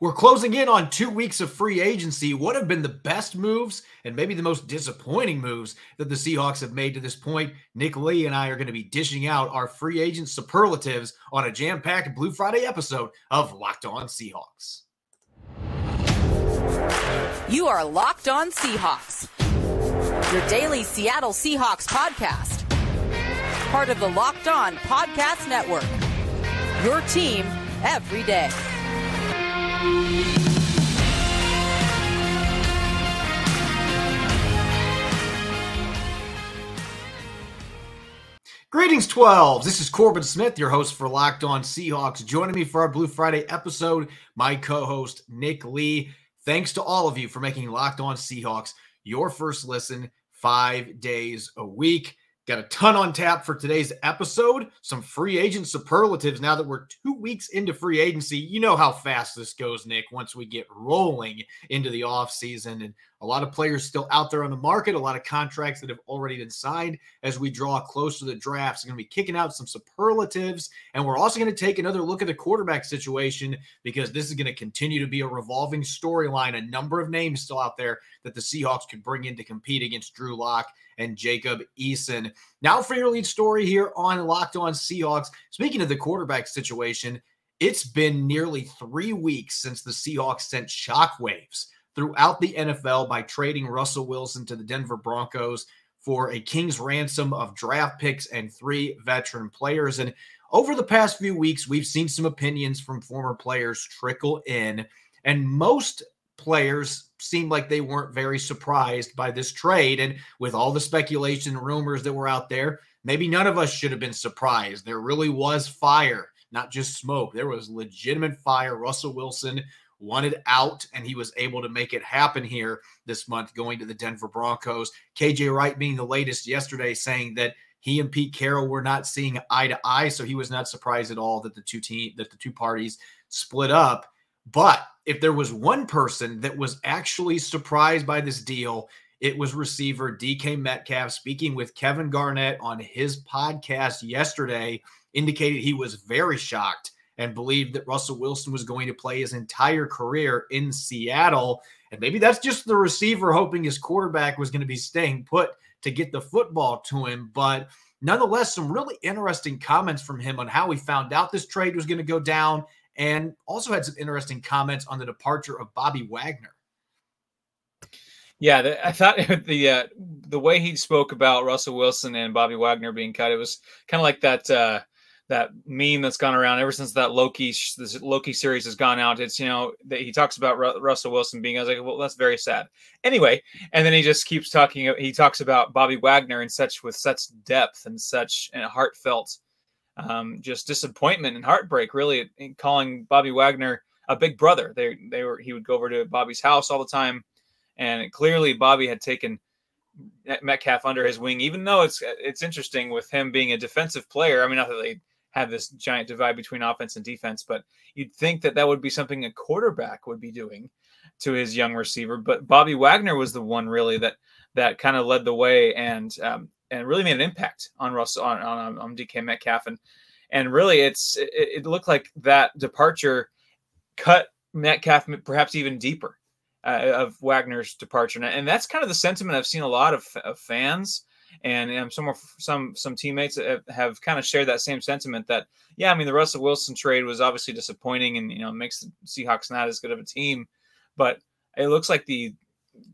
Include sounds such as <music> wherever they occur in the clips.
We're closing in on two weeks of free agency. What have been the best moves and maybe the most disappointing moves that the Seahawks have made to this point? Nick Lee and I are going to be dishing out our free agent superlatives on a jam packed Blue Friday episode of Locked On Seahawks. You are Locked On Seahawks, your daily Seattle Seahawks podcast, part of the Locked On Podcast Network. Your team every day. Greetings, 12s. This is Corbin Smith, your host for Locked On Seahawks. Joining me for our Blue Friday episode, my co host, Nick Lee. Thanks to all of you for making Locked On Seahawks your first listen five days a week. Got a ton on tap for today's episode. Some free agent superlatives now that we're two weeks into free agency. You know how fast this goes, Nick, once we get rolling into the offseason. And a lot of players still out there on the market, a lot of contracts that have already been signed as we draw close to the draft. So, going to be kicking out some superlatives. And we're also going to take another look at the quarterback situation because this is going to continue to be a revolving storyline. A number of names still out there that the Seahawks could bring in to compete against Drew Lock and Jacob Eason. Now, for your lead story here on Locked On Seahawks. Speaking of the quarterback situation, it's been nearly three weeks since the Seahawks sent shockwaves throughout the NFL by trading Russell Wilson to the Denver Broncos for a king's ransom of draft picks and three veteran players. And over the past few weeks, we've seen some opinions from former players trickle in, and most players seemed like they weren't very surprised by this trade. And with all the speculation and rumors that were out there, maybe none of us should have been surprised. There really was fire, not just smoke. There was legitimate fire. Russell Wilson wanted out, and he was able to make it happen here this month, going to the Denver Broncos. KJ Wright being the latest yesterday, saying that he and Pete Carroll were not seeing eye to eye, so he was not surprised at all that the two team that the two parties split up. But if there was one person that was actually surprised by this deal, it was receiver DK Metcalf speaking with Kevin Garnett on his podcast yesterday, indicated he was very shocked and believed that Russell Wilson was going to play his entire career in Seattle. And maybe that's just the receiver hoping his quarterback was going to be staying put to get the football to him. But nonetheless, some really interesting comments from him on how he found out this trade was going to go down and also had some interesting comments on the departure of Bobby Wagner. Yeah, the, I thought <laughs> the uh, the way he spoke about Russell Wilson and Bobby Wagner being cut, it was kind of like that uh, that meme that's gone around ever since that Loki this Loki series has gone out. It's you know that he talks about Ru- Russell Wilson being. I was like, well, that's very sad. Anyway, and then he just keeps talking. He talks about Bobby Wagner and such with such depth and such and heartfelt, um, just disappointment and heartbreak. Really, calling Bobby Wagner a big brother. They they were he would go over to Bobby's house all the time, and clearly Bobby had taken Metcalf under his wing. Even though it's it's interesting with him being a defensive player. I mean, not that they have this giant divide between offense and defense. But you'd think that that would be something a quarterback would be doing to his young receiver. But Bobby Wagner was the one really that that kind of led the way and um, and really made an impact on Russell on, on, on DK Metcalf and and really it's it, it, looked like that departure cut Metcalf perhaps even deeper uh, of Wagner's departure and, and that's kind of the sentiment I've seen a lot of, of fans and um, some some some teammates have, have, kind of shared that same sentiment that yeah, I mean the Russell Wilson trade was obviously disappointing and you know makes the Seahawks not as good of a team, but it looks like the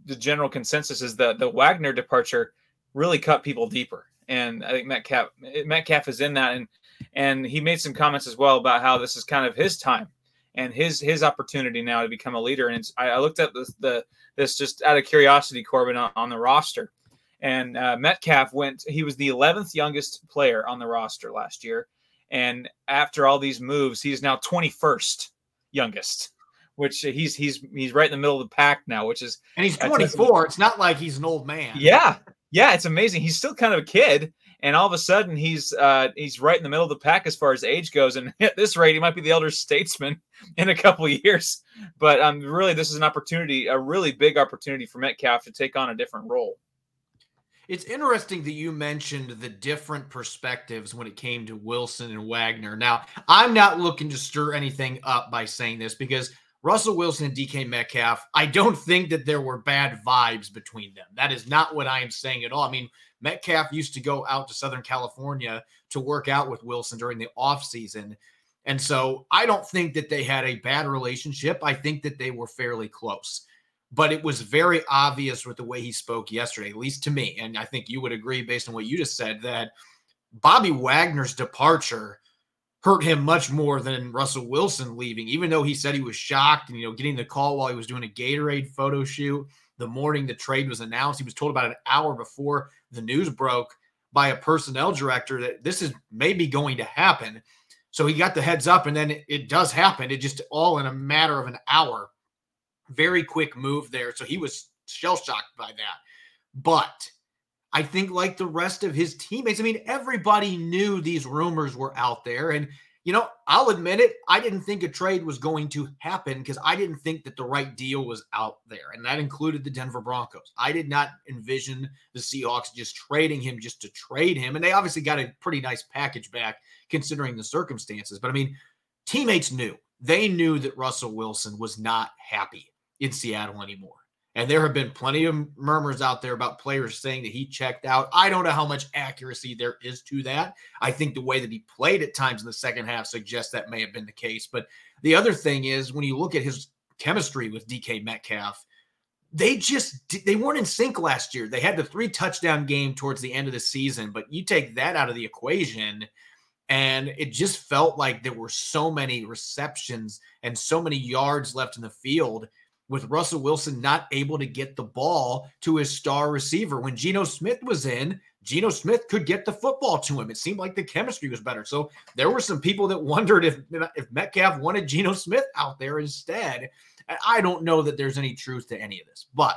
the general consensus is that the Wagner departure really cut people deeper, and I think Metcalf Metcalf is in that, and and he made some comments as well about how this is kind of his time and his his opportunity now to become a leader. And I, I, looked at the, the this just out of curiosity, Corbin, on, on the roster, and uh, Metcalf went, he was the 11th youngest player on the roster last year. And after all these moves, he's now 21st youngest, which he's he's he's right in the middle of the pack now, which is and he's 24. It's not like he's an old man. Yeah, yeah, it's amazing. He's still kind of a kid, and all of a sudden he's uh, he's right in the middle of the pack as far as age goes. And <laughs> at this rate, he might be the elder statesman <laughs> in a couple of years. But um, really, this is an opportunity, a really big opportunity for Metcalf to take on a different role. It's interesting that you mentioned the different perspectives when it came to Wilson and Wagner. Now, I'm not looking to stir anything up by saying this because Russell Wilson and DK Metcalf, I don't think that there were bad vibes between them. That is not what I am saying at all. I mean, Metcalf used to go out to Southern California to work out with Wilson during the offseason. And so I don't think that they had a bad relationship. I think that they were fairly close. But it was very obvious with the way he spoke yesterday, at least to me. And I think you would agree based on what you just said that Bobby Wagner's departure hurt him much more than Russell Wilson leaving, even though he said he was shocked and, you know, getting the call while he was doing a Gatorade photo shoot the morning the trade was announced. He was told about an hour before the news broke by a personnel director that this is maybe going to happen. So he got the heads up, and then it, does happen. It just all in a matter of an hour. Very quick move there. So he was shell shocked by that. But I think, like the rest of his teammates, I mean, everybody knew these rumors were out there. And, you know, I'll admit it, I didn't think a trade was going to happen because I didn't think that the right deal was out there. And that included the Denver Broncos. I did not envision the Seahawks just trading him just to trade him. And they obviously got a pretty nice package back considering the circumstances. But I mean, teammates knew. They knew that Russell Wilson was not happy in Seattle anymore. And there have been plenty of murmurs out there about players saying that he checked out. I don't know how much accuracy there is to that. I think the way that he played at times in the second half suggests that may have been the case. But the other thing is when you look at his chemistry with DK Metcalf, they just they weren't in sync last year. They had the three touchdown game towards the end of the season, but you take that out of the equation and it just felt like there were so many receptions and so many yards left in the field with Russell Wilson not able to get the ball to his star receiver. When Geno Smith was in, Geno Smith could get the football to him. It seemed like the chemistry was better. So there were some people that <laughs> wondered if if Metcalf wanted Geno Smith out there instead. I don't know that there's any truth to any of this, but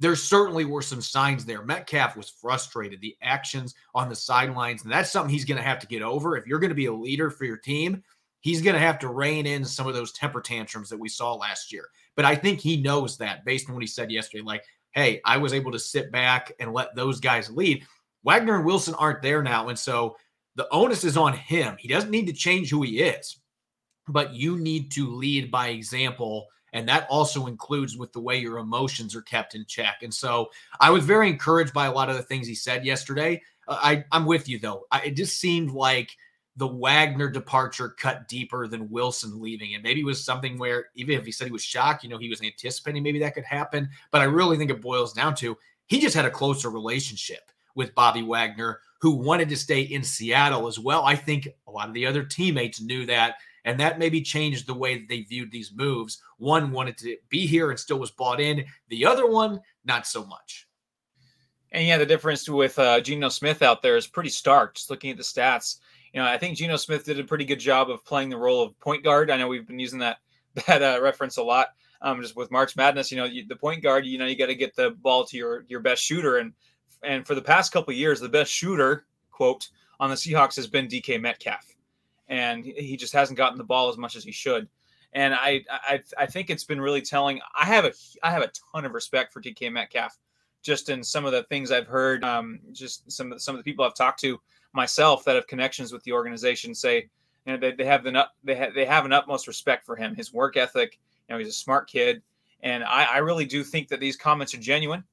there certainly were some signs there. Metcalf was frustrated, the actions on the sidelines, and that's something he's going to have to get over. If you're going to be a leader for your team, he's going to have to rein in some of those temper tantrums that we saw last year. But I think he knows that based on what he said yesterday. Like, hey, I was able to sit back and let those guys lead. Wagner and Wilson aren't there now. And so the onus is on him. He doesn't need to change who he is, but you need to lead by example. And that also includes with the way your emotions are kept in check. And so I was very encouraged by a lot of the things he said yesterday. Uh, I, I'm with you, though. I, it just seemed like – the Wagner departure cut deeper than Wilson leaving. And maybe it was something where even if he said he was shocked, you know, he was anticipating maybe that could happen. But I really think it boils down to he just had a closer relationship with Bobby Wagner, who wanted to stay in Seattle as well. I think a lot of the other teammates knew that. And that maybe changed the way that they viewed these moves. One wanted to be here and still was bought in. The other one, not so much. And yeah, the difference with uh, Geno Smith out there is pretty stark. Just looking at the stats, you know, I think Geno Smith did a pretty good job of playing the role of point guard. I know we've been using that <laughs> that uh, reference a lot. Um, just with March Madness, you know, you, the point guard, you know, you got to get the ball to your your best shooter, and and for the past couple years, the best shooter quote on the Seahawks has been DK Metcalf, and he just hasn't gotten the ball as much as he should. And I I I think it's been really telling. I have a I have a ton of respect for DK Metcalf, just in some of the things I've heard, um, just some of some of the people I've talked to myself that have connections with the organization say you know they, they have the they have they have an utmost respect for him his work ethic you know he's a smart kid. And I, I really do think that these comments are genuine.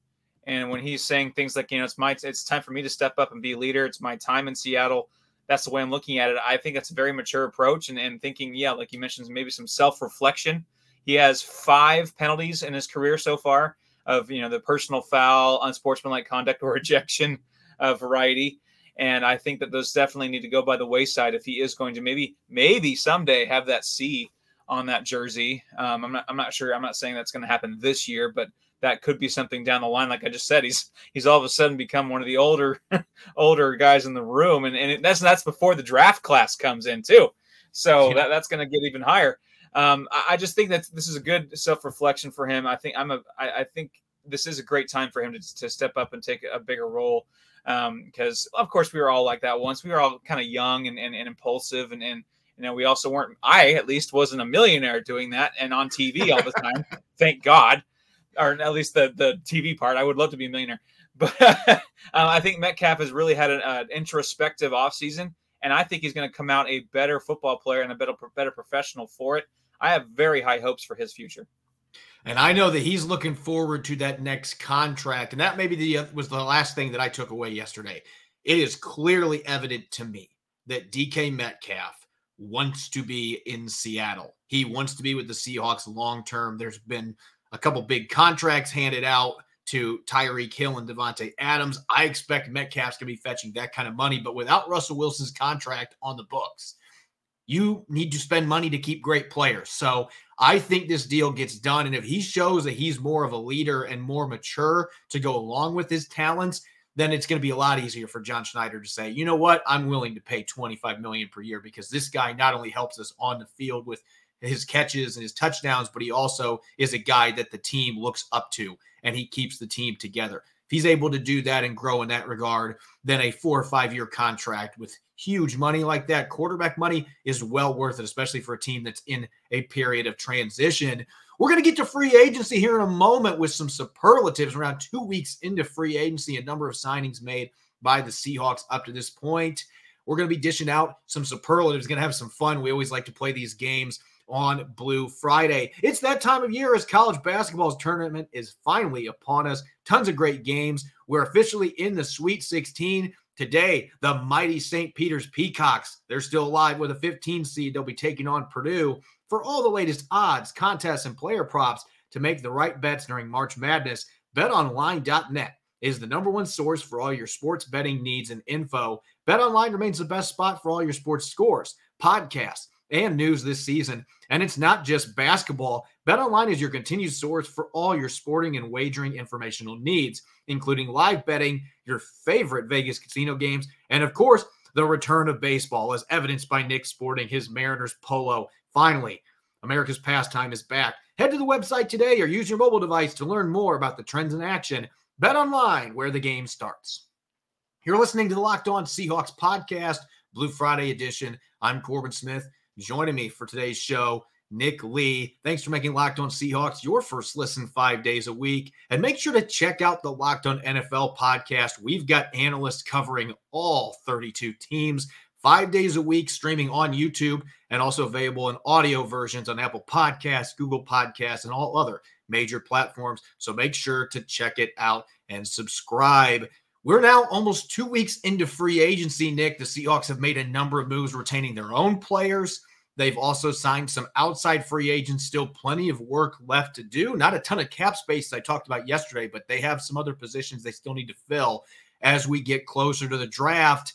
And when he's saying things like you know it's my it's time for me to step up and be a leader. It's my time in seattle. That's the way i'm looking at it. I think that's a very mature approach and, and thinking yeah like you mentioned maybe some self-reflection. He has five penalties in his career so far of you know the personal foul unsportsmanlike conduct or <laughs> ejection uh, variety and I think that those definitely need to go by the wayside if he is going to maybe maybe someday have that C on that jersey. Um, I'm not I'm not sure. I'm not saying that's going to happen this year, but that could be something down the line. Like I just said, he's he's all of a sudden become one of the older <laughs> older guys in the room, and and that's that's before the draft class comes in too. So yeah. that, that's going to get even higher. Um, I, I, just think that this is a good self reflection for him. I think I'm a I, I think this is a great time for him to, to step up and take a bigger role because um, of course we were all like that once. We were all kind of young and, and, and impulsive, and, and you know we also weren't. I at least wasn't a millionaire doing that and on TV all the time. <laughs> thank God, or at least the the TV part. I would love to be a millionaire, <laughs> but uh, I think Metcalf has really had an, uh, introspective offseason, and I think he's going to come out a better football player and a better better professional for it. I have very high hopes for his future. And I know that he's looking forward to that next contract. And that maybe the uh, was the last thing that I took away yesterday. It is clearly evident to me that DK Metcalf wants to be in Seattle. He wants to be with the Seahawks long term. There's been a couple big contracts handed out to Tyreek Hill and Davante Adams. I expect Metcalf's going to be fetching that kind of money, but without Russell Wilson's contract on the books, you need to spend money to keep great players. So I think this deal gets done. And if he shows that he's more of a leader and more mature to go along with his talents, then it's going to be a lot easier for John Schneider to say, you know what, I'm willing to pay 25 million per year because this guy not only helps us on the field with his catches and his touchdowns, but he also is a guy that the team looks up to and he keeps the team together. If he's able to do that and grow in that regard, then a four or five year contract with huge money like that, quarterback money, is well worth it, especially for a team that's in a period of transition. We're going to get to free agency here in a moment with some superlatives around two weeks into free agency, a number of signings made by the Seahawks up to this point. We're going to be dishing out some superlatives, going to have some fun. We always like to play these games on Blue Friday. It's that time of year as college basketball's tournament is finally upon us. Tons of great games. We're officially in the Sweet 16. Today, the mighty St. Peter's Peacocks, they're still alive with a 15 seed. They'll be taking on Purdue. For all the latest odds, contests, and player props to make the right bets during March Madness, betonline.net is the number one source for all your sports betting needs and info. BetOnline remains the best spot for all your sports scores, podcasts, and news this season. And it's not just basketball. BetOnline is your continued source for all your sporting and wagering informational needs, including live betting, your favorite Vegas casino games, and of course, the return of baseball, as evidenced by Nick sporting his Mariners polo. Finally, America's pastime is back. Head to the website today or use your mobile device to learn more about the trends in action. Bet online where the game starts. You're listening to the Locked On Seahawks podcast, Blue Friday edition. I'm Corbin Smith. Joining me for today's show, Nick Lee. Thanks for making Locked On Seahawks your first listen five days a week. And make sure to check out the Locked On NFL podcast. We've got analysts covering all 32 teams five days a week, streaming on YouTube and also available in audio versions on Apple Podcasts, Google Podcasts, and all other major platforms. So make sure to check it out and subscribe. We're now almost two weeks into free agency, Nick. The Seahawks have made a number of moves retaining their own players. They've also signed some outside free agents, still plenty of work left to do. Not a ton of cap space I talked about yesterday, but they have some other positions they still need to fill as we get closer to the draft.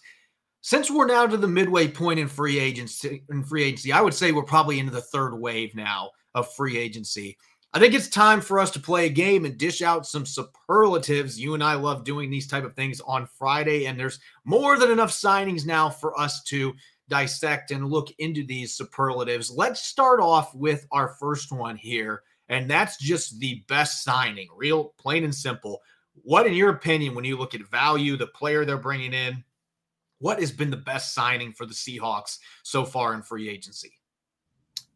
Since we're now to the midway point in free agency, in free agency, I would say we're probably into the third wave now of free agency. I think it's time for us to play a game and dish out some superlatives. You and I love doing these type of things on Friday, and there's more than enough signings now for us to dissect and look into these superlatives. Let's start off with our first one here, and that's just the best signing, real plain and simple. What, in your opinion, when you look at value, the player they're bringing in, what has been the best signing for the Seahawks so far in free agency?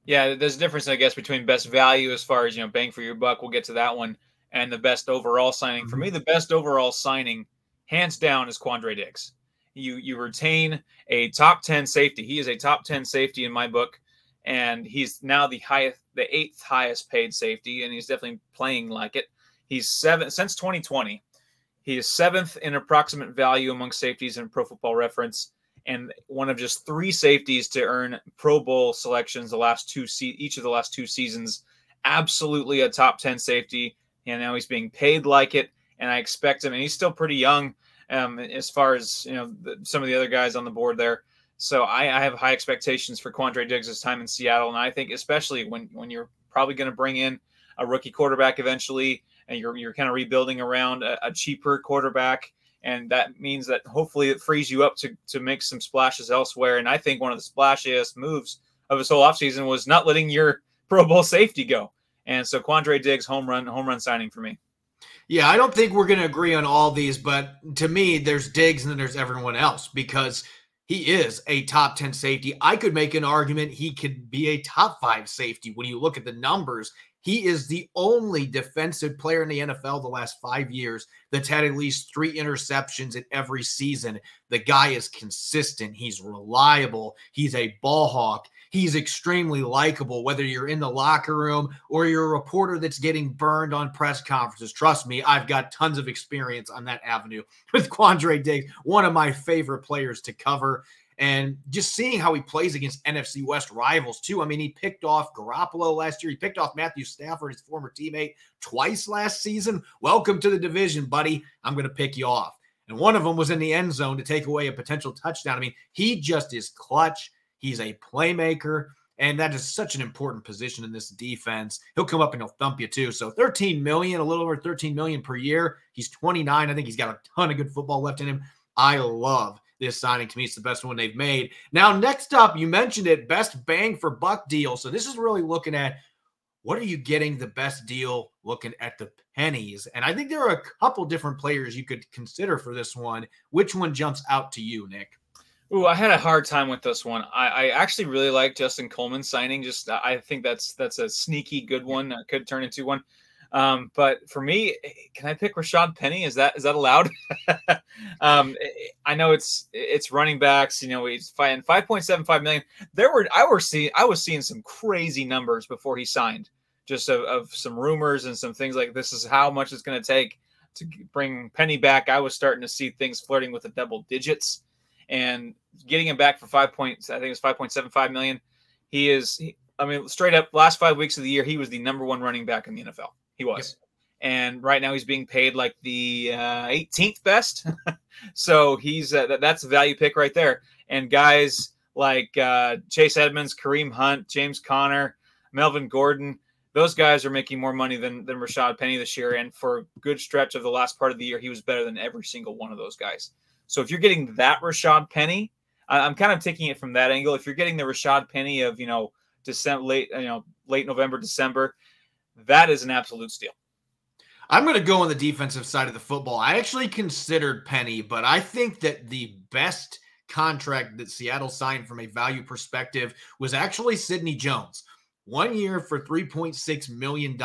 Yeah, there's a difference, I guess, between best value as far as you know, bang for your buck. We'll get to that one, and the best overall signing. For me, mm-hmm. the best overall signing, hands down, is Quandre Diggs you you retain a top 10 safety. He is a top 10 safety in my book and he's now the highest the eighth highest paid safety and he's definitely playing like it. He's seven since 2020. He is seventh in approximate value among safeties in Pro Football Reference and one of just three safeties to earn Pro Bowl selections the last two se- each of the last two seasons. Absolutely a top 10 safety and now he's being paid like it and I expect him and he's still pretty young um, as far as you know the, some of the other guys on the board there. So I, I have high expectations for Quandre Diggs' time in Seattle, and I think especially when when you're probably going to bring in a rookie quarterback eventually, and you're you're kind of rebuilding around a, a, cheaper quarterback, and that means that hopefully it frees you up to to make some splashes elsewhere. And I think one of the splashiest moves of this whole offseason was not letting your <laughs> Pro Bowl safety go. And so Quandre Diggs home run home run signing for me. Yeah, I don't think we're going to agree on all these, but to me, there's Diggs and then there's everyone else because he is a top 10 safety. I could make an argument he could be a top five safety when you look at the numbers He is the only defensive player in the NFL the last five years that's had at least three interceptions in every season. The guy is consistent. He's reliable. He's a ball hawk. He's extremely likable, whether you're in the locker room or you're a reporter that's getting burned on press conferences. Trust me, I've got tons of experience on that avenue <laughs> with Quandre Diggs, one of my favorite players to cover. And just seeing how he plays against NFC West rivals, too. I mean, he picked off Garoppolo last year. He picked off Matthew Stafford, his former teammate, twice last season. Welcome to the division, buddy. I'm going to pick you off. And one of them was in the end zone to take away a potential touchdown. I mean, he just is clutch. He's a playmaker. And that is such an important position in this defense. He'll come up and he'll thump you too. So 13 million, a little over 13 million per year. He's 29. I think he's got a ton of good football left in him. I love this signing. To me, it's the best one they've made. Now, next up, you mentioned it, best bang for buck deal. So this is really looking at what are you getting the best deal looking at the pennies? And I think there are a couple different players you could consider for this one. Which one jumps out to you, Nick? Ooh, I had a hard time with this one. I, I actually really like Justin Coleman signing. Just I think that's that's a sneaky good one. That could turn into one. Um, but for me, eh, can I pick Rashad Penny? Is that is that allowed? <laughs> um, eh, I know it's it's running backs. You know, he's fighting five point seven five million. There were I were seeing I was seeing some crazy numbers before he signed, just of, of some rumors and some things like this is how much it's going to take to bring Penny back. I was starting to see things flirting with the double digits, and getting him back for five points. I think it's five point seven five million. He is. He, I mean, straight up, last five weeks of the year, he was the number one running back in the NFL. He was. Yep. And right now he's being paid like the uh, 18th best. <laughs> so he's uh, that's a value pick right there. And guys like uh, Chase Edmonds, Kareem Hunt, James Conner, Melvin Gordon, those guys are making more money than, than Rashad Penny this year. And for a good stretch of the last part of the year, he was better than every single one of those guys. So if you're getting that Rashad Penny, I'm kind of taking it from that angle. If you're getting the Rashad Penny of, you know, December, late, you know, late November, December, that is an absolute steal. I'm going to go on the defensive side of the football. I actually considered Penny, but I think that the best contract that Seattle signed from a value perspective was actually Sidney Jones. One year for $3.6 million.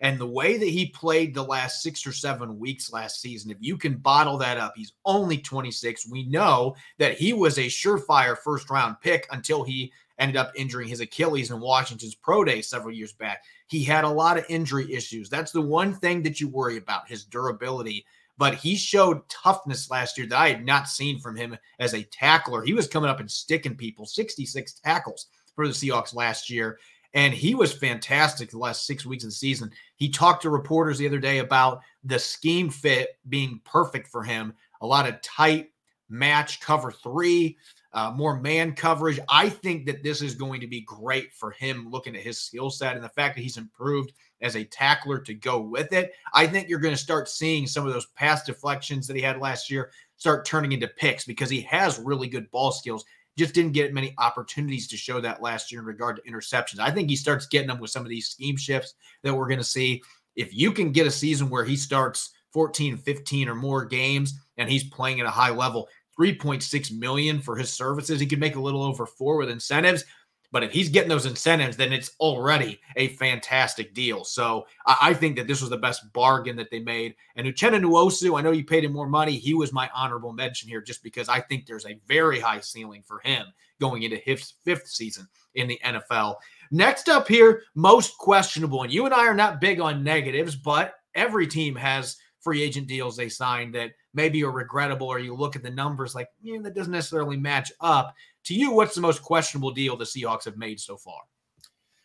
And the way that he played the last six or seven weeks last season, if you can bottle that up, he's only 26. We know that he was a surefire first round pick until he ended up injuring his Achilles in Washington's pro day several years back. He had a lot of injury issues. That's the one thing that you worry about his durability. But he showed toughness last year that I had not seen from him as a tackler. He was coming up and sticking people, 66 tackles for the Seahawks last year. And he was fantastic the last six weeks of the season. He talked to reporters the other day about the scheme fit being perfect for him. A lot of tight match cover three, uh, more man coverage. I think that this is going to be great for him looking at his skill set and the fact that he's improved as a tackler to go with it. I think you're going to start seeing some of those pass deflections that he had last year start turning into picks because he has really good ball skills. Just didn't get many opportunities to show that last year in regard to interceptions. I think he starts getting them with some of these scheme shifts that we're going to see. If you can get a season where he starts 14, 15 or more games and he's playing at a high level, 3.6 million for his services. He could make a little over four with incentives. But if he's getting those incentives, then it's already a fantastic deal. So I, think that this was the best bargain that they made. And Uchenna Nwosu, I know you paid him more money. He was my honorable mention here just because I think there's a very high ceiling for him going into his fifth season in the NFL. Next up here, most questionable. And you and I are not big on negatives, but every team has free agent deals they signed that maybe are regrettable, or you look at the numbers like, yeah, that doesn't necessarily match up. To you, what's the most questionable deal the Seahawks have made so far?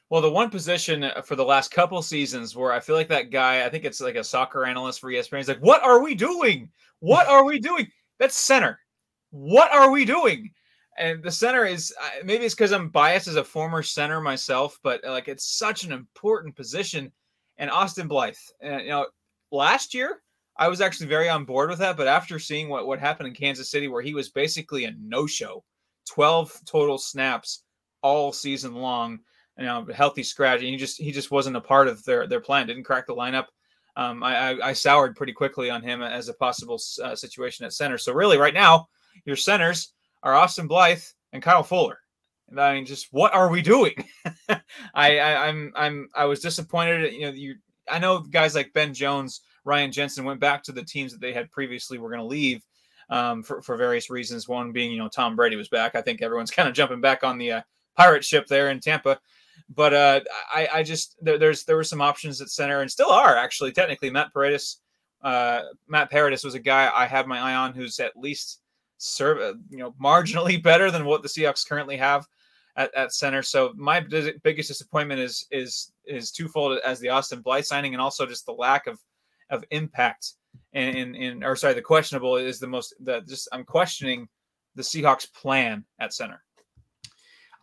Well, the one position uh, for the last couple seasons where I feel like that guy, I think it's like a soccer analyst for ESPN, he's like, What are we doing? What are we doing? That's center. What are we doing? And the center is maybe it's because I'm biased as a former center myself, but like it's such an important position. And Austin Blythe, and you know, last year I was actually very on board with that. But after seeing what, what happened in Kansas City, where he was basically a no show, 12 total snaps all season long, you know, healthy scratch, and he just he just wasn't a part of their their plan. Didn't crack the lineup. Um, I, I, I soured pretty quickly on him as a possible uh, situation at center. So really, right now, your centers are Austin Blythe and Kyle Fuller. And I mean, just what are we doing? <laughs> I, I I'm I'm I was disappointed. You know, you I know guys like Ben Jones, Ryan Jensen went back to the teams that they had previously were going to leave um, for for various reasons. One being, you know, Tom Brady was back. I think everyone's <laughs> kind of jumping back on the uh, pirate ship there in Tampa. But uh, I, I just there, there's there were some options at center and still are actually technically Matt Paradis. Uh, Matt Paradis was a guy I have my eye on who's at least serve uh, you know marginally <laughs> better than what the Seahawks currently have at, at center. So my biggest disappointment is is is twofold as the Austin Blythe signing and also just the lack of of impact and in, in or sorry the questionable is the most the just I'm questioning the Seahawks plan at center.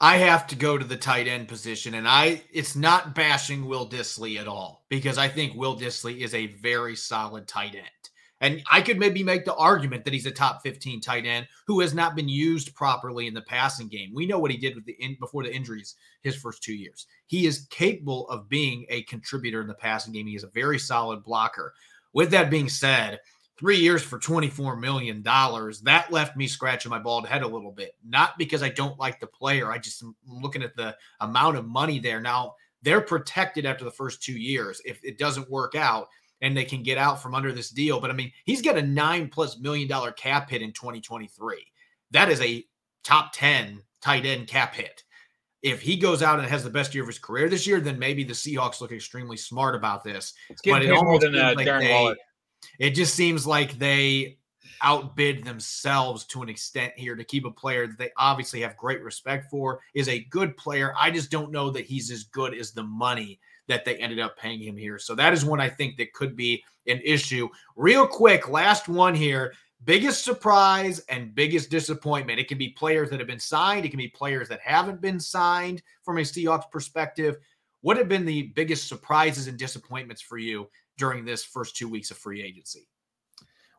I have to go to the tight end position, and I it's not bashing Will Dissly at all because I think Will Dissly is a very solid tight end. And I could maybe make the argument that he's a top 15 tight end who has not been used properly in the passing game. We know what he did with the in, before the injuries his first two years. He is capable of being a contributor in the passing game. He is a very solid blocker. With that being said, three years for $24 million, that left me scratching my bald head a little bit. Not because I don't like the player. I just am looking at the amount of money there. Now, they're protected after the first two years. If it doesn't work out, and they can get out from under this deal. But I mean, he's got a nine plus million dollar cap hit in 2023. That is a top 10 tight end cap hit. If he goes out and has the best year of his career this year, then maybe the Seahawks look extremely smart about this. but it almost than uh, like they, It just seems like they outbid themselves to an extent here to keep a player that they obviously have great respect for, is a good player. I just don't know that he's as good as the money that they ended up paying him here. So that is one I think that could be an issue. Real quick, last one here. Biggest surprise and biggest disappointment. It can be players that have been signed, it can be players that haven't been signed from a Seahawks perspective. What have been the biggest surprises and disappointments for you during this first two weeks of free agency?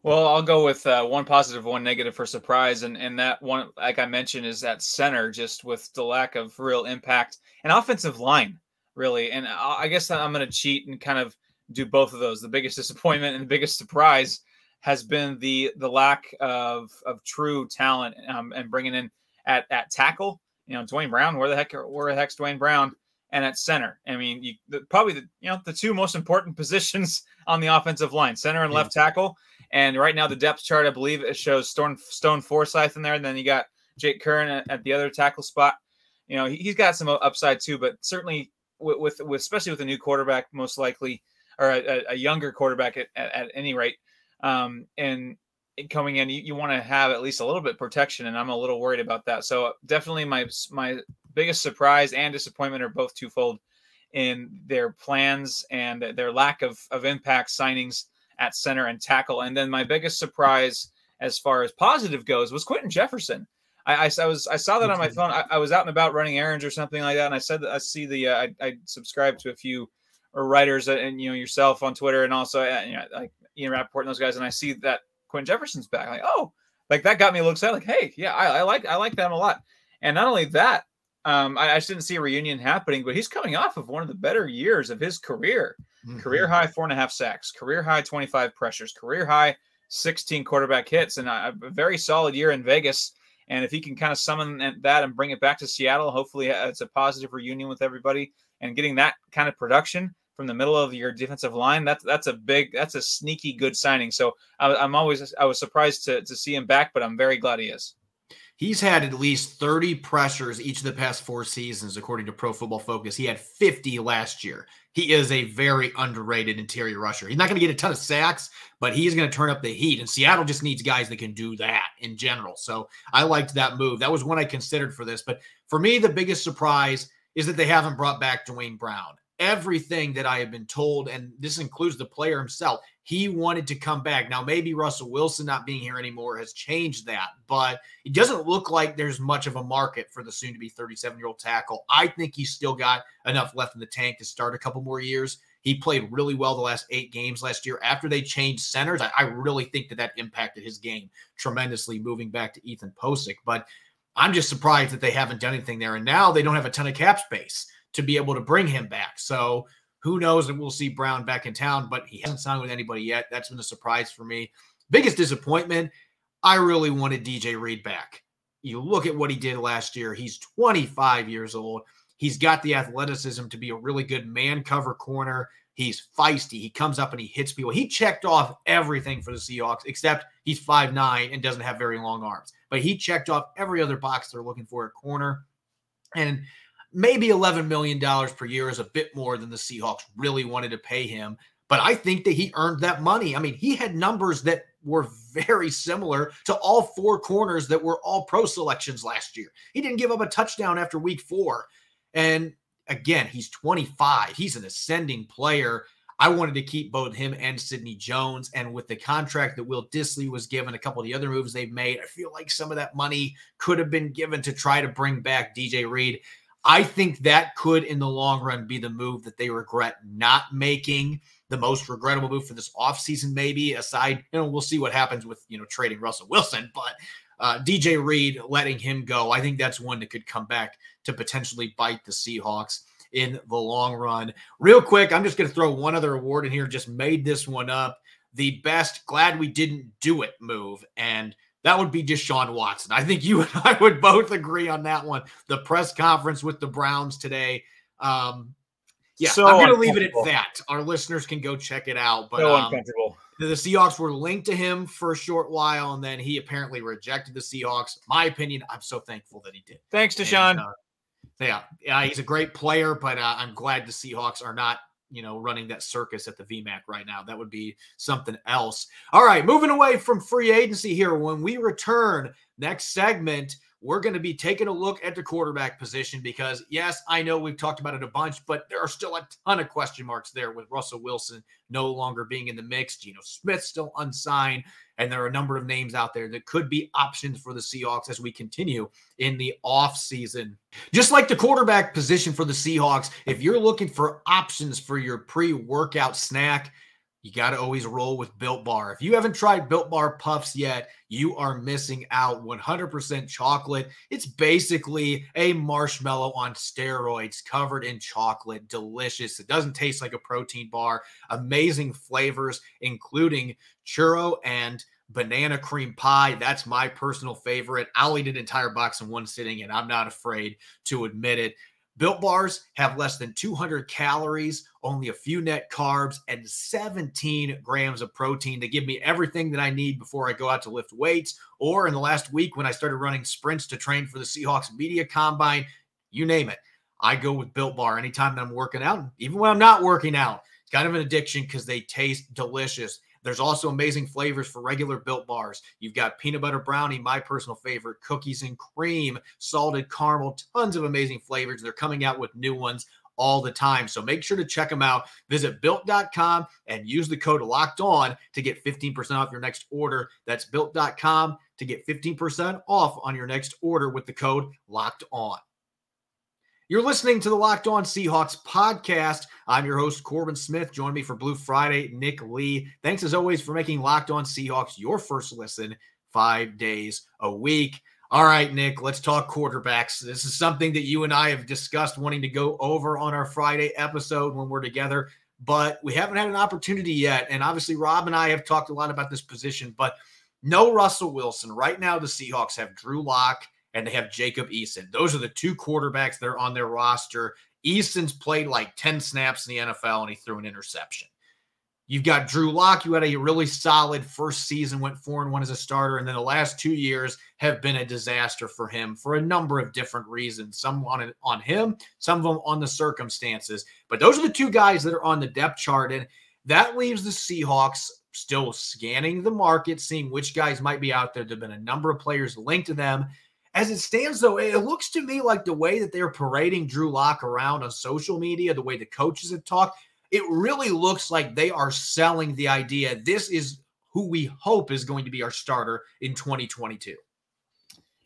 Well, I'll go with uh, one positive, one negative for surprise, and and that one, like I mentioned, is that center just with the lack of real impact and offensive line really. And I guess I'm going to cheat and kind of do both of those. The biggest <laughs> disappointment and the biggest surprise has been the the lack of of true talent um, and bringing in at at tackle. You know, Duane Brown. Where the heck where the heck's Duane Brown? And at center, I mean, you the, probably the you know the two most important <laughs> positions on the offensive line, center and left tackle. And right now, the depth chart, I believe, it shows Stone Stone Forsythe in there. And then you got Jake Curhan at, at the other tackle spot. You know, he, has got some upside too, but certainly with, with, with especially with a new quarterback, most likely, or a, a younger quarterback at, at, at any rate, um, and coming in, you, you want to have at least a little bit protection, and I'm a little worried about that. So definitely, my my biggest surprise and disappointment are both twofold in their plans and their lack of of impact signings at center and tackle. And then my biggest surprise, as far as positive goes, was Quinton Jefferson. I, I, I, was I saw that on my phone. I, I, was out and about running errands or something like that, and I said that I see the uh, I, I subscribe to a few writers uh, and you know yourself on Twitter and also uh, you know like Ian Rapoport and those guys, and I see that Quinn Jefferson's back. I'm like oh, like that got me a little excited. Like hey, yeah, I, I like I like them a lot. And not only that, um, I, I didn't see a reunion happening, but he's coming off of one of the better years of his career. Mm-hmm. Career high four and a half sacks, career high 25 pressures, career high 16 quarterback hits, and a, a very solid year in Vegas. And if he can kind of summon that and bring it back to Seattle, hopefully uh, it's a positive reunion with everybody and getting that kind of production from the middle of your defensive line. That's that's a big, that's a sneaky good signing. So I, I'm always I was surprised to to see him back, but I'm very glad he is. He's had at least 30 pressures each of the past four seasons, according to Pro Football Focus. He had 50 last year. He is a very underrated interior rusher. He's not going to get a ton of sacks, but he's going to turn up the heat. And Seattle just needs guys that can do that in general. So I liked that move. That was one I considered for this. But for me, the biggest surprise is that they haven't brought back Duane Brown everything that I have been told, and this includes the player himself. He wanted to come back. Now, maybe Russell Wilson not being here anymore has changed that, but it doesn't look like there's much of a market for the soon to be 37 year old tackle. I think he's still got enough left in the tank to start a couple more years. He played really well the last eight games last year. After they changed centers, I, I really think that that impacted his game tremendously moving back to Ethan Pocic. But I'm just surprised that they haven't done anything there. And now they don't have a ton of cap space to be able to bring him back. So who knows that we'll see Brown back in town, but he hasn't signed with anybody yet. That's been a surprise for me. Biggest disappointment, I really wanted DJ Reed back. you look at what he did last year. He's 25 years old. He's got the athleticism to be a really good man cover corner. He's feisty. He comes up and he hits people. He checked off everything for the Seahawks, except he's five nine and doesn't have very long arms. But he checked off every other box they're looking for at corner. And maybe $11 million per year is a bit more than the Seahawks really wanted to pay him. But I think that he earned that money. I mean, he had numbers that were very similar to all four corners that were all pro selections last year. He didn't give up a touchdown after week four. And again, he's 25. He's an ascending player. I wanted to keep both him and Sidney Jones. And with the contract that Will Dissly was given, a couple of the other moves they've made, I feel like some of that money could have been given to try to bring back DJ Reed. I think that could, in the long run, be the move that they regret not making. The most regrettable move for this offseason, maybe aside, you know, we'll see what happens with, you know, trading Russell Wilson. But uh, DJ Reed, letting him go, I think that's one that could come back to potentially bite the Seahawks in the long run. Real quick, I'm just going to throw one other award in here. Just made this one up. The best glad we didn't do it move. And that would be Deshaun Watson. I think you <laughs> and I would both agree on that one. The press conference with the Browns today. Um, yeah, so I'm going to leave it at that. Our listeners can go check it out. But so um. The Seahawks were linked to him for a short while, and then he apparently rejected the Seahawks. My opinion, I'm so thankful that he did. Thanks, Deshaun. And, uh, yeah, yeah, he's a great player, but uh, I'm glad the Seahawks are not, you know, running that circus at the VMAC right now. That would be something else. All right, moving away from free agency here. When we return next segment, we're going to be taking a look at the quarterback position because, yes, I know we've talked about it a bunch, but there are still a ton of question marks there with Russell Wilson no longer being in the mix. Geno Smith still unsigned. And there are a number of names out there that could be options for the Seahawks as we continue in the offseason. Just like the quarterback position for the Seahawks, if you're looking for options for your pre workout snack, you got to always roll with Built Bar. If you haven't tried Built Bar Puffs yet, you are missing out. 100% chocolate. It's basically a marshmallow on steroids covered in chocolate. Delicious. It doesn't taste like a protein bar. Amazing flavors, including churro and banana cream pie. That's my personal favorite. I'll eat an entire box in one sitting, and I'm not afraid to admit it. Built bars have less than 200 calories, only a few net carbs, and 17 grams of protein to give me everything that I need before I go out to lift weights. Or in the last week, when I started running sprints to train for the Seahawks media combine, you name it. I go with Built Bar anytime that I'm working out, even when I'm not working out. It's kind of an addiction because they taste delicious. There's also amazing flavors for regular built bars. You've got peanut butter brownie, my personal favorite, cookies and cream, salted caramel, tons of amazing flavors. They're coming out with new ones all the time. So make sure to check them out. Visit built.com and use the code locked on to get 15% off your next order. That's built.com to get 15% off on your next order with the code locked on. You're listening to the Locked On Seahawks podcast. I'm your host, Corbin Smith. Join me for Blue Friday, Nick Lee. Thanks as always for making Locked On Seahawks your first listen five days a week. All right, Nick, let's talk quarterbacks. This is something that you and I have discussed wanting to go over on our Friday episode when we're together, but we haven't had an opportunity yet. And obviously, Rob and I have talked a lot about this position, but no Russell Wilson. Right now, the Seahawks have Drew Lock and they have Jacob Eason. Those are the two quarterbacks that are on their roster. Eason's played like 10 snaps in the NFL and he threw an interception. You've got Drew Lock, who had a really solid first season, went four and one as a starter, and then the last two years have been a disaster for him for a number of different reasons. Some on on him, some of them on the circumstances. But those are the two guys that are on the depth chart, and that leaves the Seahawks still scanning the market, seeing which guys might be out there. There've been a number of players linked to them as it stands, though, it looks to me like the way that they're parading Drew Lock around on social media, the way the coaches have talked, it really looks like they are selling the idea this is who we hope is going to be our starter in 2022.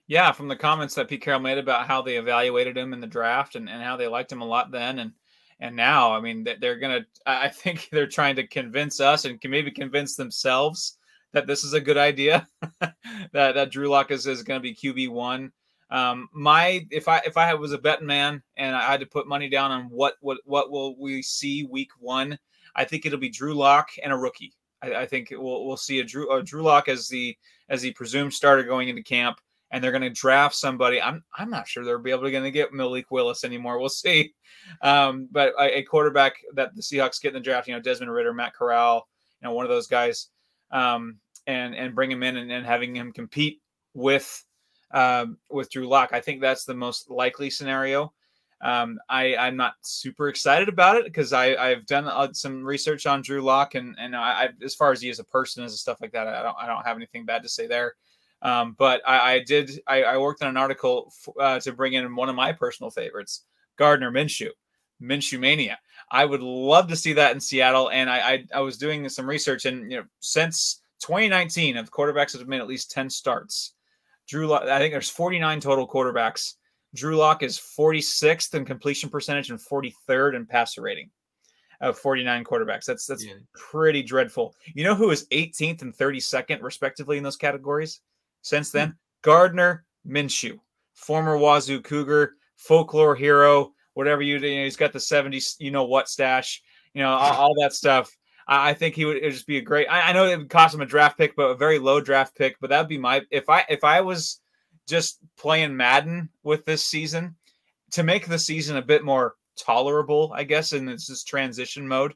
Yeah, from the comments that Pete Carroll made about how they evaluated him in the draft and, and how they liked him a lot then and and now, I mean, they're gonna. I think <laughs> they're trying to convince us and maybe convince themselves that this is a good idea. <laughs> that that Drew Lock is, is going to be QB one. Um, my if I if I was a betting man and I had to put money down on what what what will we see week one, I think it'll be Drew Lock and a rookie. I, I think we'll we'll see a Drew a Drew Lock as the as the presumed starter going into camp, and they're going to draft somebody. I'm I'm not sure they'll be able to going to get Malik Willis anymore. We'll <laughs> see. Um, but a, a, quarterback that the Seahawks get in the draft, you know, Desmond Ridder, Matt Corral, you know, one of those guys, um, and and bring him in and, and having him compete with um, with Drew Lock. I think that's the most likely scenario. Um, I I'm not super excited about it because I I've done uh, some research on Drew Lock and and I, I, as far as he as a person and stuff like that, I don't I don't have anything bad to say there. Um, but I, I did I, I, worked on an article f- uh, to bring in one of my personal favorites, Gardner Minshew, Minshew mania. I would love to see that in Seattle, and I I, I was doing some research and you know since 2019, of quarterbacks have made at least 10 starts. Drew, I think there's 49 total quarterbacks Drew Lock is 46th in completion percentage and 43rd in passer rating of 49 quarterbacks. That's that's yeah. pretty dreadful. You know who is 18th and 32nd respectively in those categories since then? Mm-hmm. Gardner Minshew, former Wazoo Cougar, folklore hero, whatever you, you know, he's got the 70s, you know what stash, you know, all, all that stuff. I, I think he would just be a great. I, I know it would cost him a draft pick, but a very low draft pick. But that would be my if I if I was just playing Madden with this season to make the season a bit more tolerable, I guess, in this, this transition mode.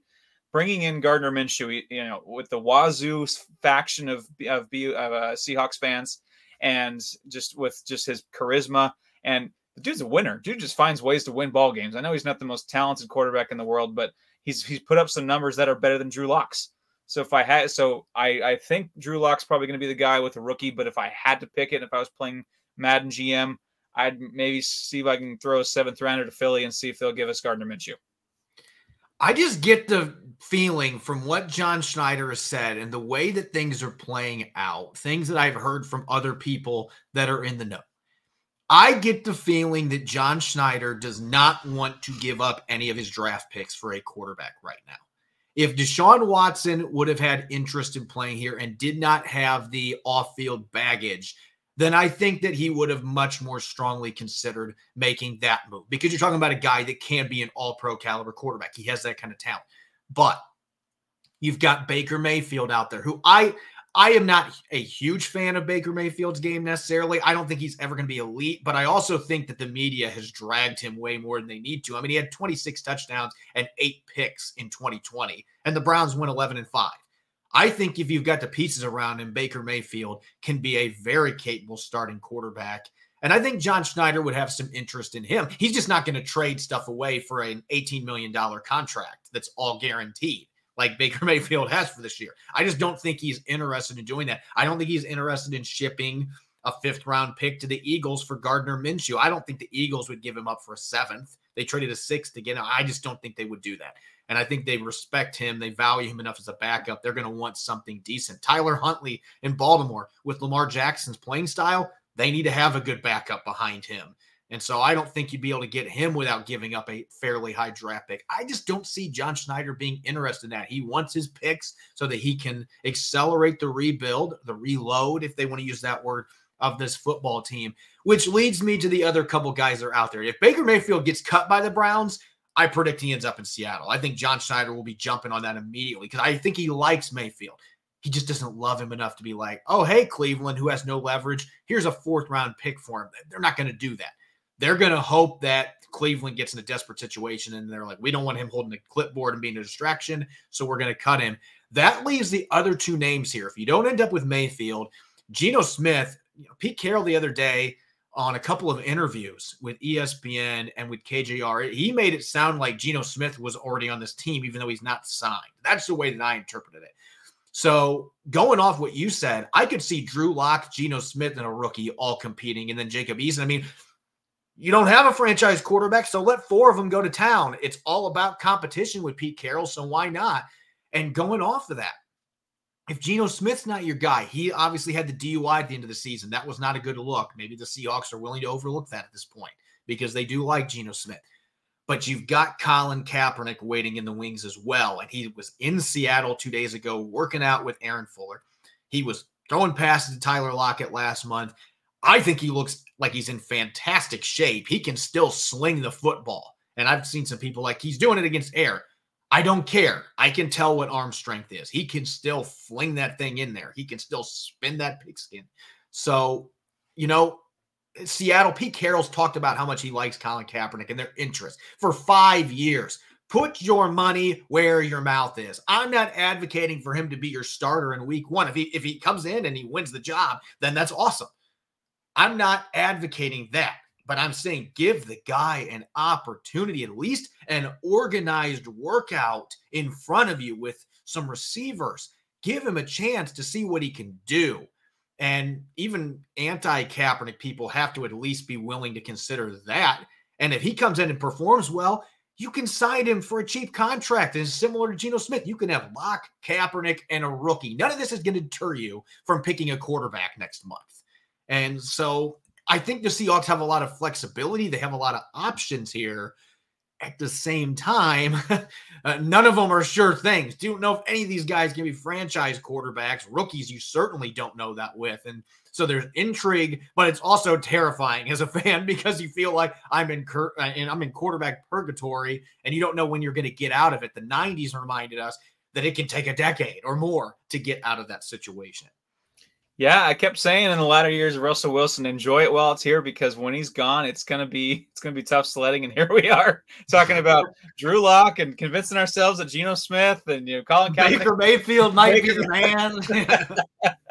Bringing in Gardner Minshew, you know, with the Wazoo faction of of, of uh, Seahawks fans, and just with just his charisma and the dude's a winner. Dude just finds ways to win ball games. I know he's not the most talented quarterback in the world, but he's he's put up some numbers that are better than Drew Lock's. So if I had, so I I think Drew Lock's probably going to be the guy with a rookie. But if I had to pick it, if I was playing Madden GM, I'd maybe see if I can throw a seventh rounder to Philly and see if they'll give us Gardner Minshew. I just get the feeling from what John Schneider has said and the way that things are playing out, things that I've heard from other people that are in the know. I get the feeling that John Schneider does not want to give up any of his draft picks for a quarterback right now. If Deshaun Watson would have had interest in playing here and did not have the off field baggage then I think that he would have much more strongly considered making that move because you're talking about a guy that can be an all pro caliber quarterback. He has that kind of talent. But you've got Baker Mayfield out there who I I am not a huge fan of Baker Mayfield's game necessarily. I don't think he's ever going to be elite, but I also think that the media has dragged him way more than they need to. I mean, he had 26 touchdowns and 8 picks in 2020 and the Browns went 11 and 5. I think if you've got the pieces around him, Baker Mayfield can be a very capable starting quarterback. And I think John Schneider would have some interest in him. He's just not going to trade stuff away for an $18 million contract that's all guaranteed, like Baker <laughs> Mayfield has for this year. I just don't think he's interested in doing that. I don't think he's interested in shipping a fifth round pick to the Eagles for Gardner Minshew. I don't think the Eagles would give him up for a seventh. They traded a sixth to get him. I just don't think they would do that. And I think they respect him. They value him enough as a backup. They're going to want something decent. Tyler Huntley in Baltimore with Lamar Jackson's playing style, they need to have a good backup behind him. And so I don't think you'd be able to get him without giving up a fairly high draft pick. I just don't see John Schneider being interested in that. He wants his picks so that he can accelerate the rebuild, the reload, if they want to use that word, of this football team, which leads me to the other couple guys that are out there. If Baker Mayfield gets cut by the Browns, I predict he ends up in Seattle. I think John Schneider will be jumping on that immediately because I think he likes Mayfield. He just doesn't love him enough to be like, oh, hey, Cleveland, who has no leverage, here's a fourth round pick for him. They're not going to do that. They're going to hope that Cleveland gets in a desperate situation and they're like, we don't want him holding a clipboard and being a distraction. So we're going to cut him. That leaves the other two names here. If you don't end up with Mayfield, Geno Smith, you know, Pete Carroll the other day on a couple of interviews with ESPN and with KJR, he made it sound like Geno Smith was already on this team, even though he's not signed. That's the way that I interpreted it. So going off what you said, I could see Drew Lock, Geno Smith, and a rookie all competing, and then Jacob Eason. I mean, you don't have a franchise quarterback, so let four of them go to town. It's all about competition with Pete Carroll, so why not? And going off of that, if Geno Smith's not your guy, he obviously had the DUI at the end of the season. That was not a good look. Maybe the Seahawks are willing to overlook that at this point because they do like Geno Smith. But you've got Colin Kaepernick waiting in the wings as well. And he was in Seattle two days ago working out with Aaron Fuller. He was throwing passes to Tyler Lockett last month. I think he looks like he's in fantastic shape. He can still sling the football. And I've seen some people like he's doing it against air. I don't care. I can tell what arm strength is. He can still fling that thing in there. He can still spin that pigskin. So, you know, Seattle, Pete Carroll's talked about how much he likes Colin Kaepernick and their interest for five years. Put your money where your mouth is. I'm not advocating for him to be your starter in week one. If he if he comes in and he wins the job, then that's awesome. I'm not advocating that, but I'm saying give the guy an opportunity, at least an organized workout in front of you with some receivers. Give him a chance to see what he can do. And even anti Kaepernick people have to at least be willing to consider that. And if he comes in and performs well, you can sign him for a cheap contract. And similar to Geno Smith, you can have Lock, Kaepernick, and a rookie. None of this is going to deter you from picking a quarterback next month. And so I think the Seahawks have a lot of flexibility. They have a lot of options here at the same time, <laughs> uh, none of them are sure things. Do you know if any of these guys can be franchise quarterbacks? Rookies, you certainly don't know that with. And so there's intrigue, but it's also terrifying as a <laughs> fan because you feel like I'm in cur- uh, and I'm in quarterback purgatory, and you don't know when you're going to get out of it. The '90s reminded us that it can take a decade or more to get out of that situation. Yeah, I kept saying in the latter years of Russell Wilson, enjoy it while it's here because when he's gone, it's gonna be it's gonna be tough sledding. And <laughs> here we are talking about Drew Lock and convincing ourselves that Geno Smith and you know Colin Kaepernick. Baker Mayfield might Baker. be the man.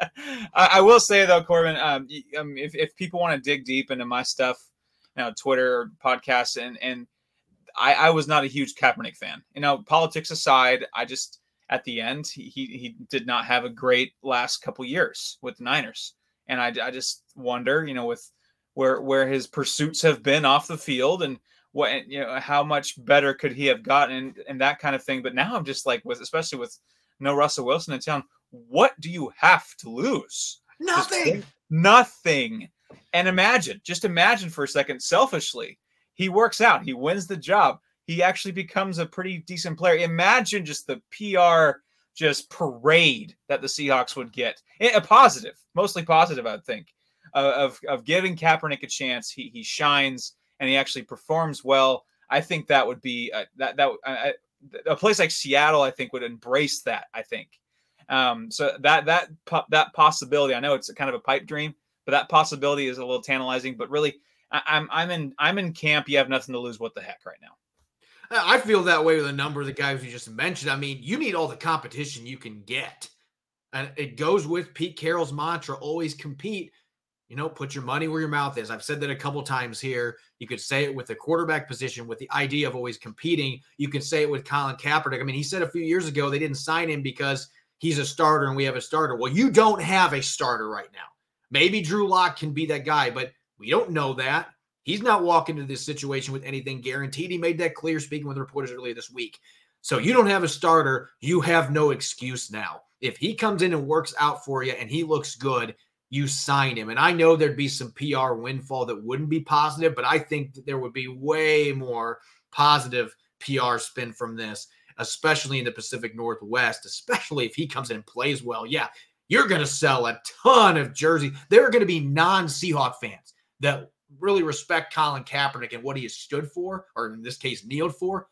<laughs> I, I, will say though, Corbin, um, um, if if people want to dig deep into my stuff, you know, Twitter, podcasts, and and I, I was not a huge Kaepernick fan. You know, politics aside, I just at the end, he, he, did not have a great last couple years with the Niners. And I, I just wonder, you know, with where where his pursuits have been off the field and what you know how much better could he have gotten and, and that kind of thing. But now I'm just like with especially with no Russell Wilson in town, what do you have to lose? Nothing. Nothing. And imagine, just imagine for a second, selfishly, he works out, he wins the job he actually becomes a pretty decent player. Imagine just the PR just parade that the Seahawks would get. A positive, mostly positive, I would think, uh, of of giving Kaepernick a chance. He he shines and he actually performs well. I think that would be uh, that that a place like Seattle. I think would embrace that. I think. Um, so that that that possibility, I know it's kind of a pipe dream, but that possibility is a little tantalizing. But really, I, I'm I'm in I'm in camp. You have nothing to lose. What the heck, right now? I feel that way with a number of the guys you just mentioned. I mean, you need all the competition you can get. And it goes with Pete Carroll's mantra always compete. You know, put your money where your mouth is. I've said that a couple times here. You could say it with the quarterback position, with the idea of always competing. You could say it with Colin Kaepernick. I mean, he said a few years ago they didn't sign him because he's a starter and we have a starter. Well, you don't have a starter right now. Maybe Drew Lock can be that guy, but we don't know that. He's not walking into this situation with anything guaranteed. He made that clear speaking with reporters earlier this week. So you don't have a starter. You have no excuse now. If he comes in and works out for you and he looks good, you sign him. And I know there'd be some PR windfall that wouldn't be positive, but I think that there would be way more positive PR spin from this, especially in the Pacific Northwest, especially if he comes in and plays well. Yeah, you're going to sell a ton of jerseys. There are going to be non Seahawk fans that really respect Colin Kaepernick and what he has stood for, or in this case, kneeled for,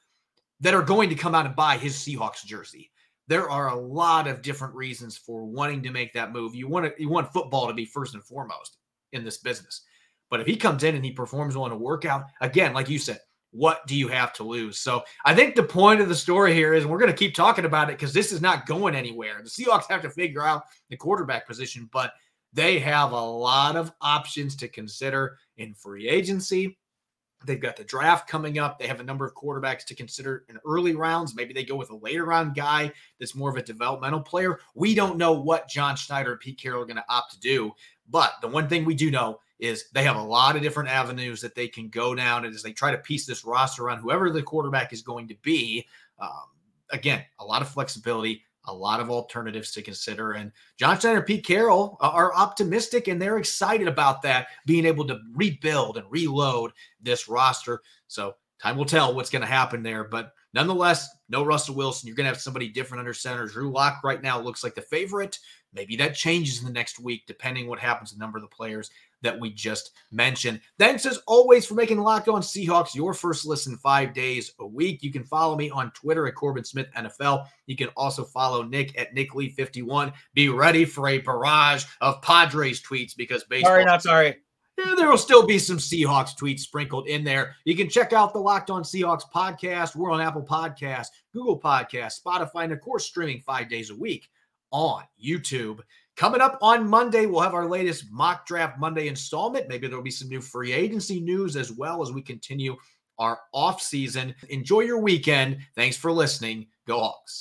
that are going to come out and buy his Seahawks jersey. There are a lot of different reasons for wanting to make that move. You want to, you want football to be first and foremost in this business. But if he comes in and he performs well in a workout, again, like you said, what do you have to lose? So I think the point of the story here is we're going to keep talking about it because this is not going anywhere. The Seahawks have to figure out the quarterback position, but they have a lot of options to consider in free agency. They've got the draft coming up. They have a number of quarterbacks to consider in early rounds. Maybe they go with a later round guy that's more of a developmental player. We don't know what John Schneider and Pete Carroll are going to opt to do. But the one thing we do know is they have a lot of different avenues that they can go down And as they try to piece this roster around whoever the quarterback is going to be. Um, again, a lot of flexibility a lot of alternatives to consider. And John Schneider, Pete Carroll uh, are optimistic and they're excited about that, being able to rebuild and reload this roster. So time will tell what's going to happen there. But nonetheless, no Russell Wilson. You're going to have somebody different under center. Drew Lock right now looks like the favorite. Maybe that changes in the next week, depending what happens to the number of the players that we just mentioned. Thanks as always for making Locked On Seahawks your first listen five days a week. You can follow me on Twitter at Corbin Smith NFL. You can also follow Nick at Nick Lee 51. Be ready for a barrage of Padres tweets because baseball. Sorry, not sorry. there will still be some Seahawks tweets sprinkled in there. You can check out the Locked On Seahawks podcast. We're on Apple Podcasts, Google Podcasts, Spotify, and of course, streaming five days a week on YouTube. Coming up on Monday, we'll have our latest mock draft Monday installment. Maybe there'll be some new free agency news as well as we continue our off season. Enjoy your weekend. Thanks for listening. Go Hawks.